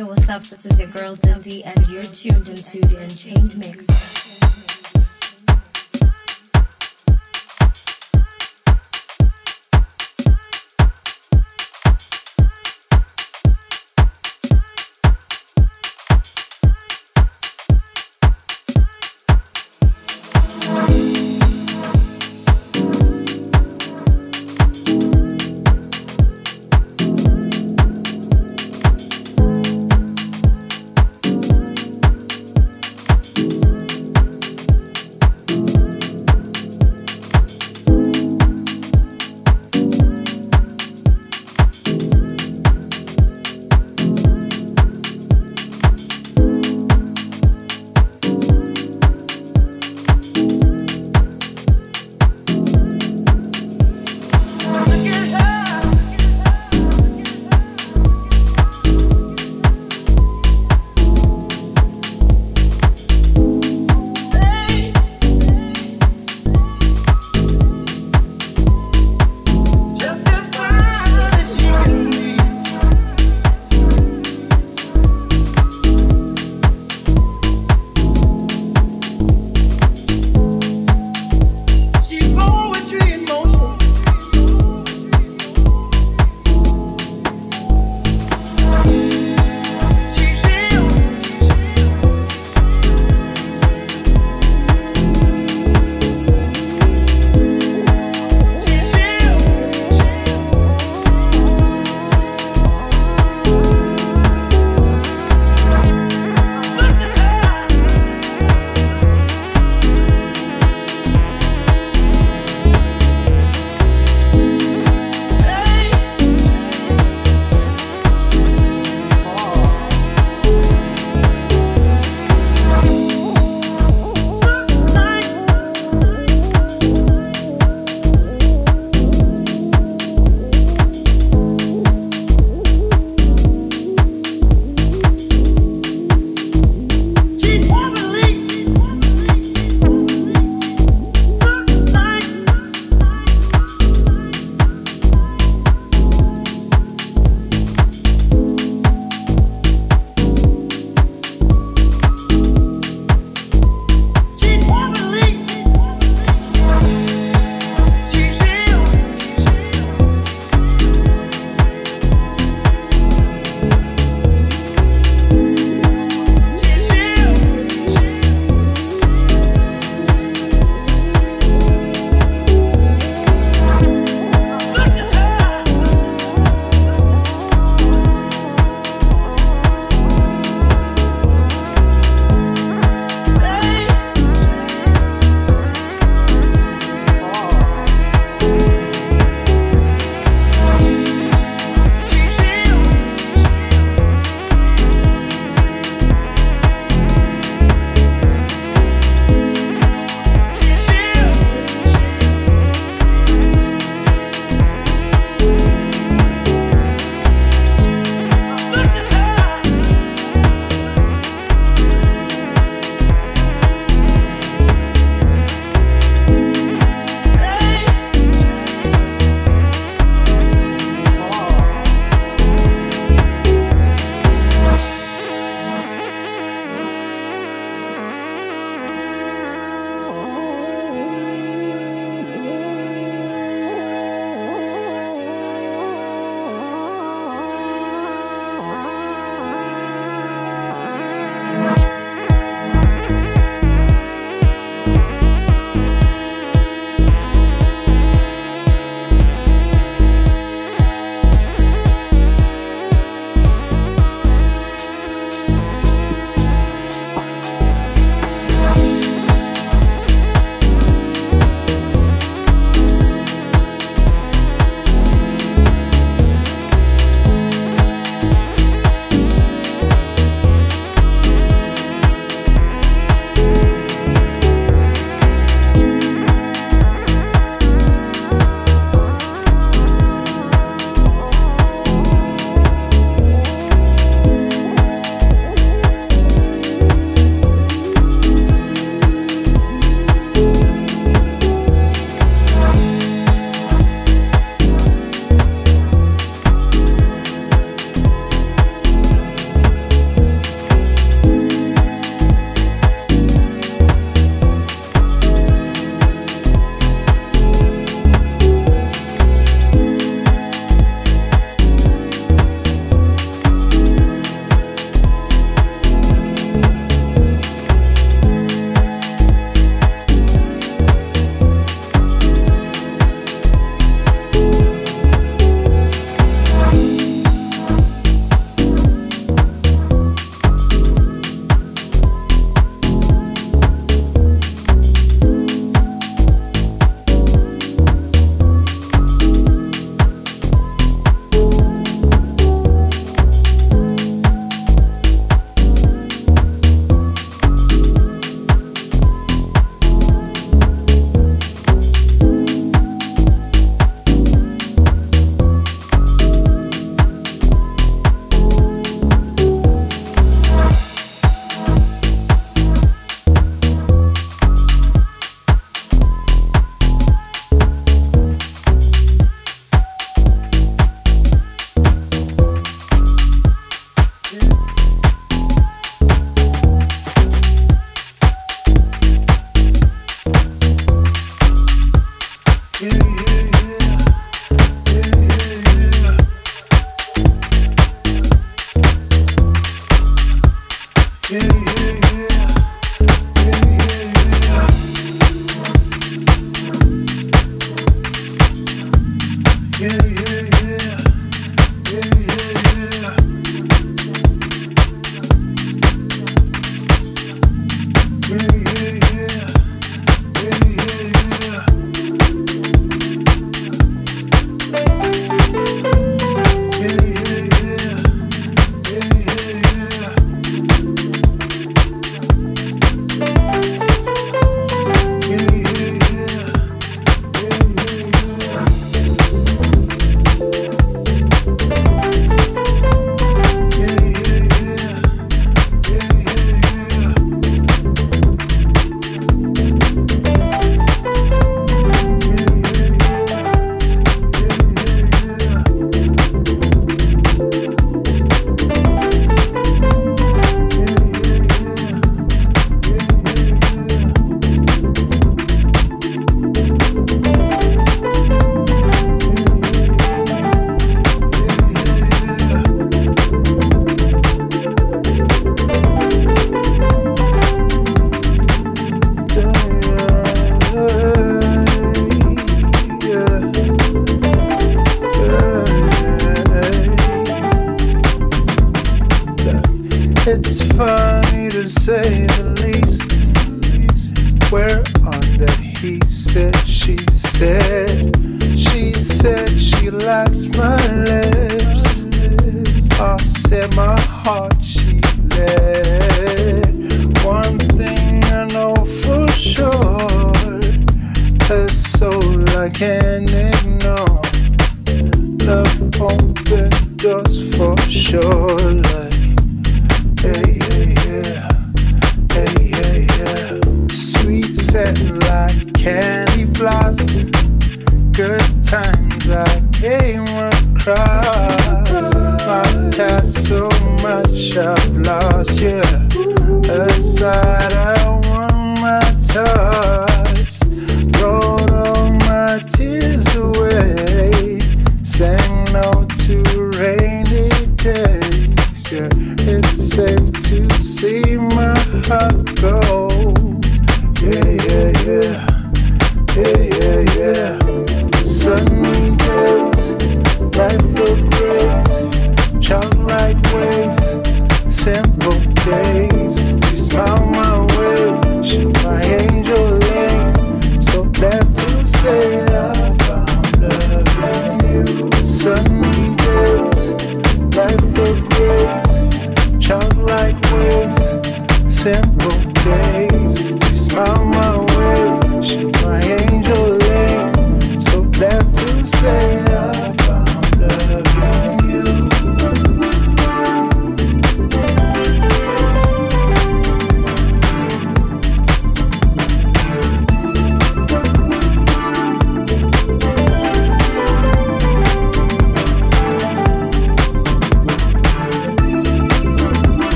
Yo, what's up? This is your girl Dindy, and you're tuned into the Unchained Mix.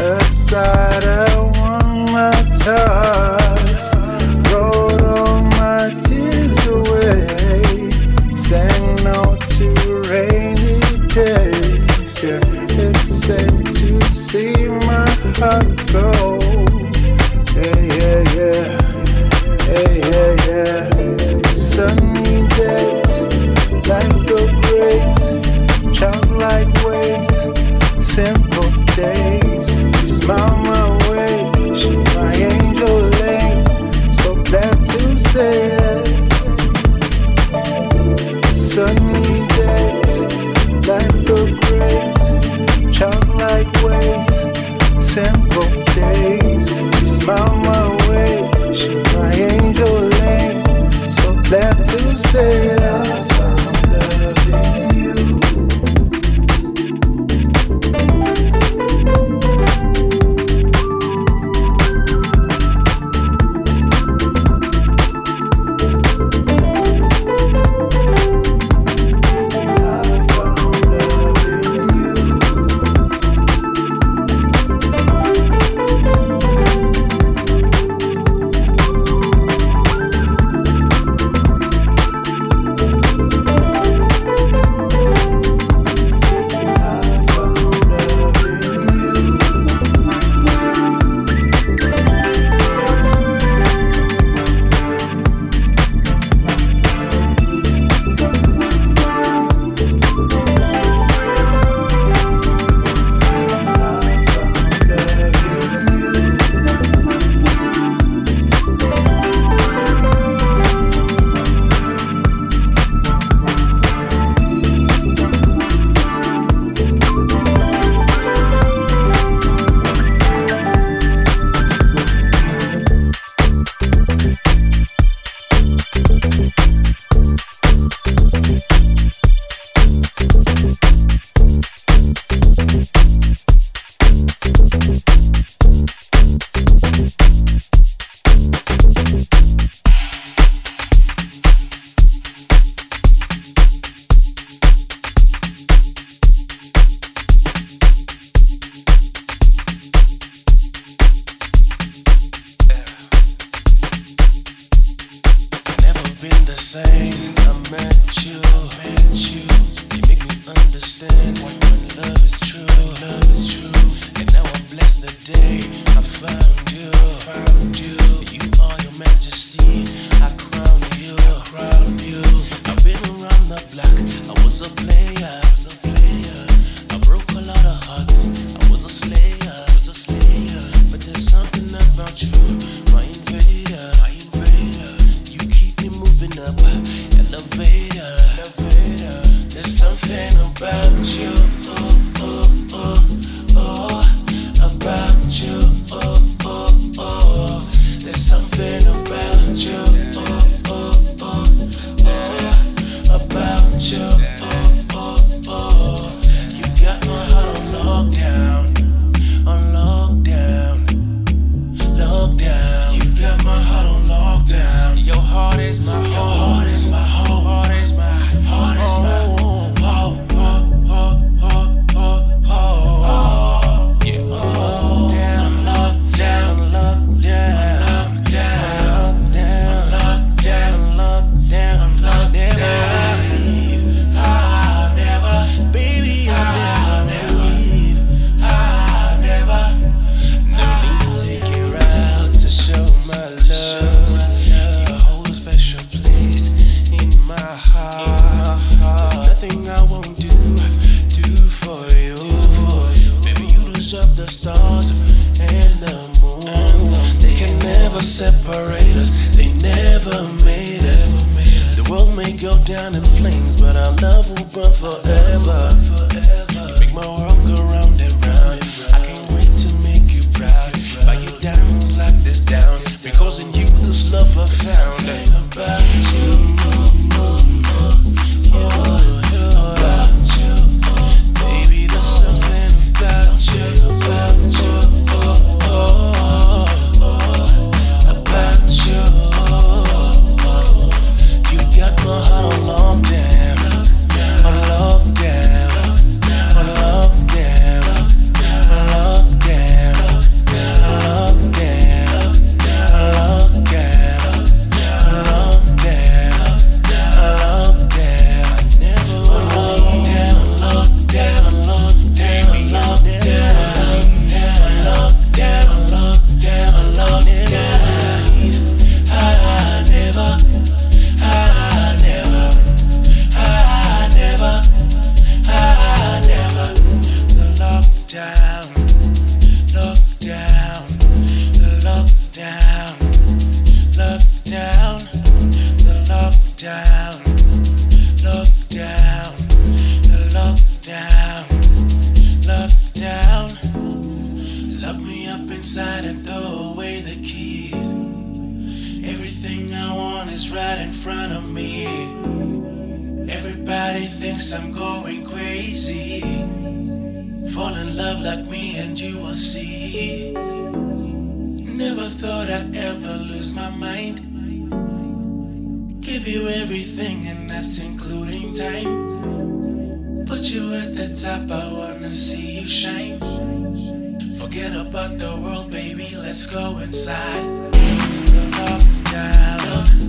My thinks I'm going crazy. Fall in love like me and you will see. Never thought I'd ever lose my mind. Give you everything, and that's including time. Put you at the top, I wanna see you shine. Forget about the world, baby, let's go inside. Up, down, up,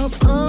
up.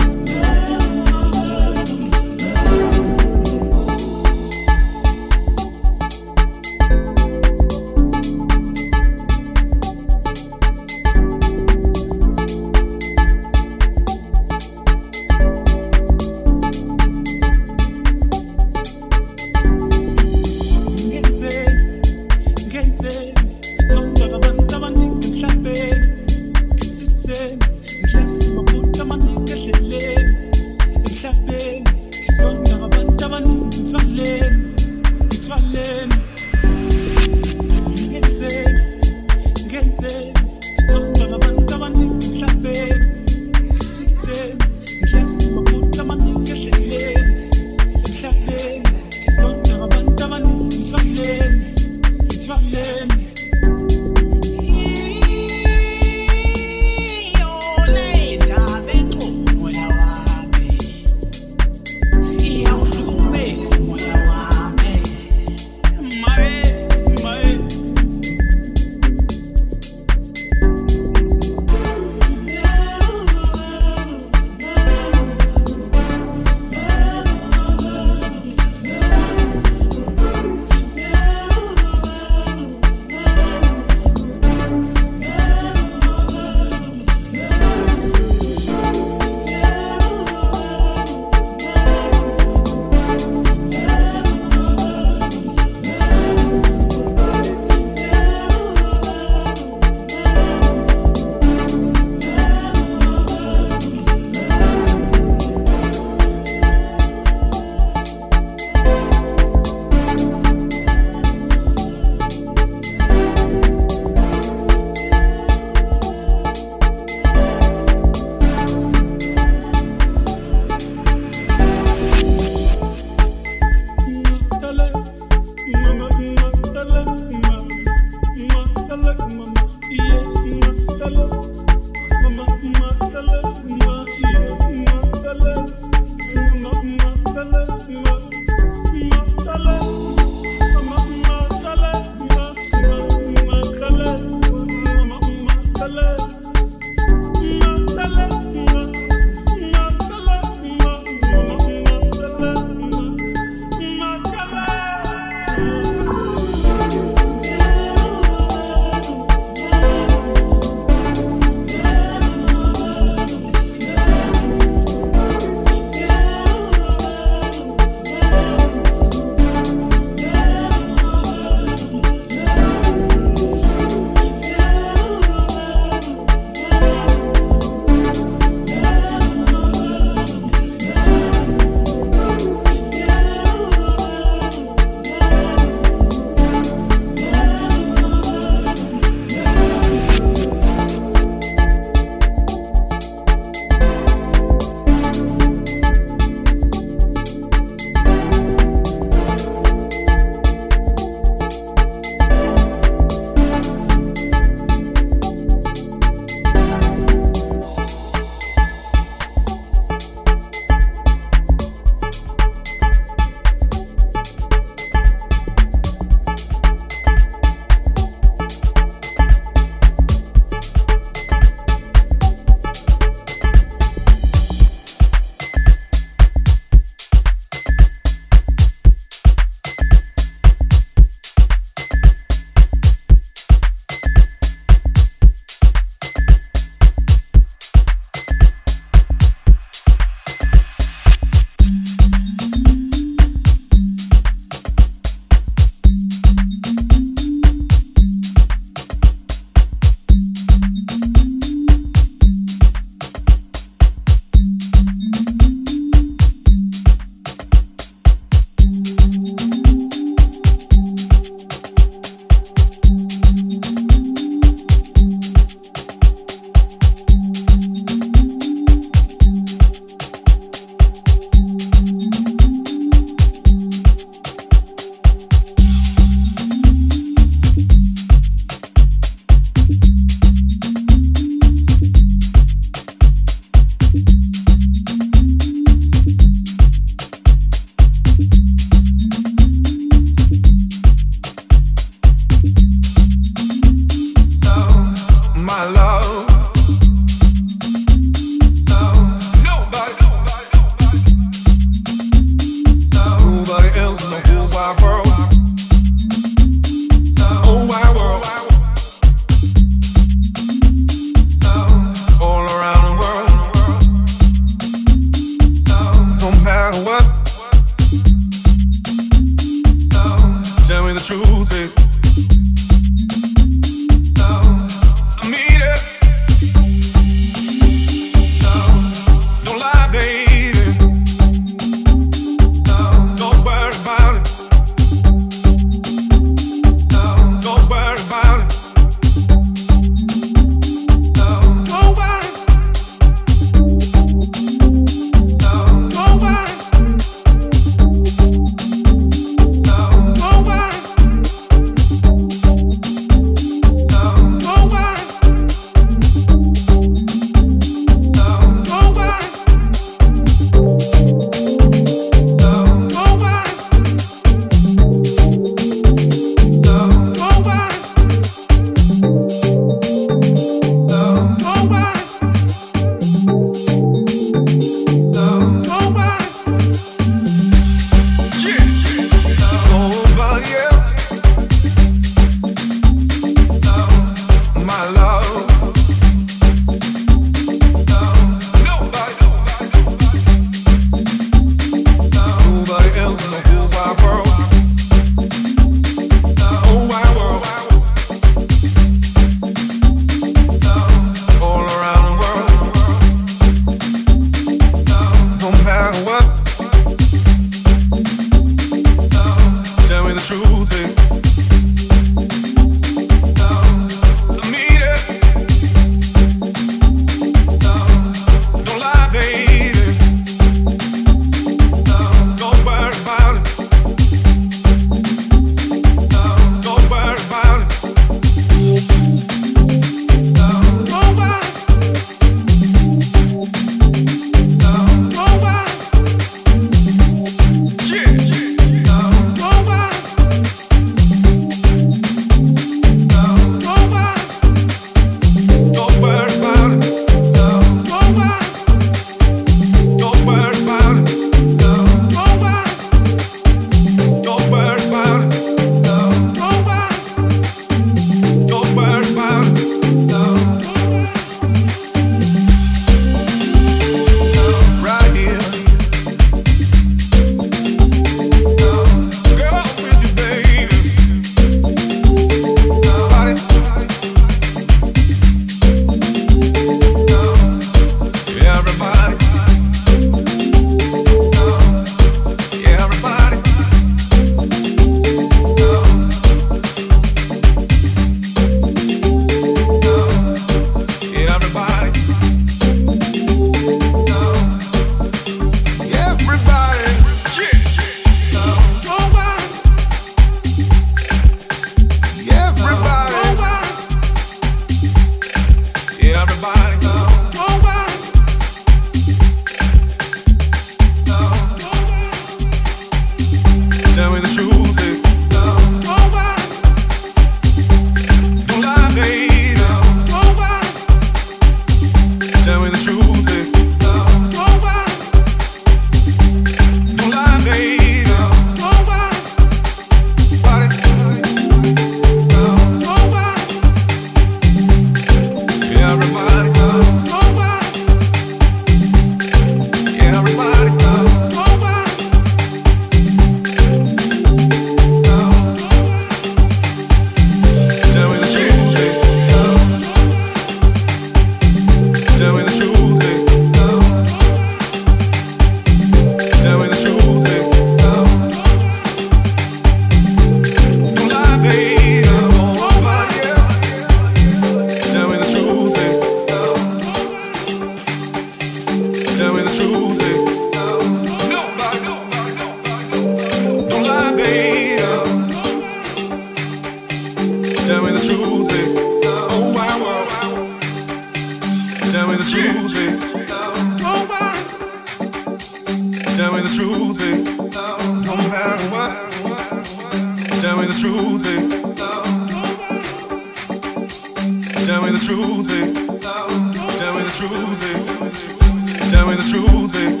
Tell me the truth, babe.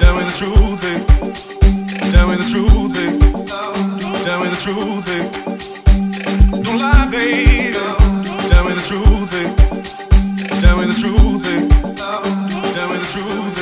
Tell me the truth, babe. Tell me the truth, babe. Tell me the truth, babe. Don't lie, babe. Tell me the truth, babe. Tell me the truth, babe. Tell me the truth, babe.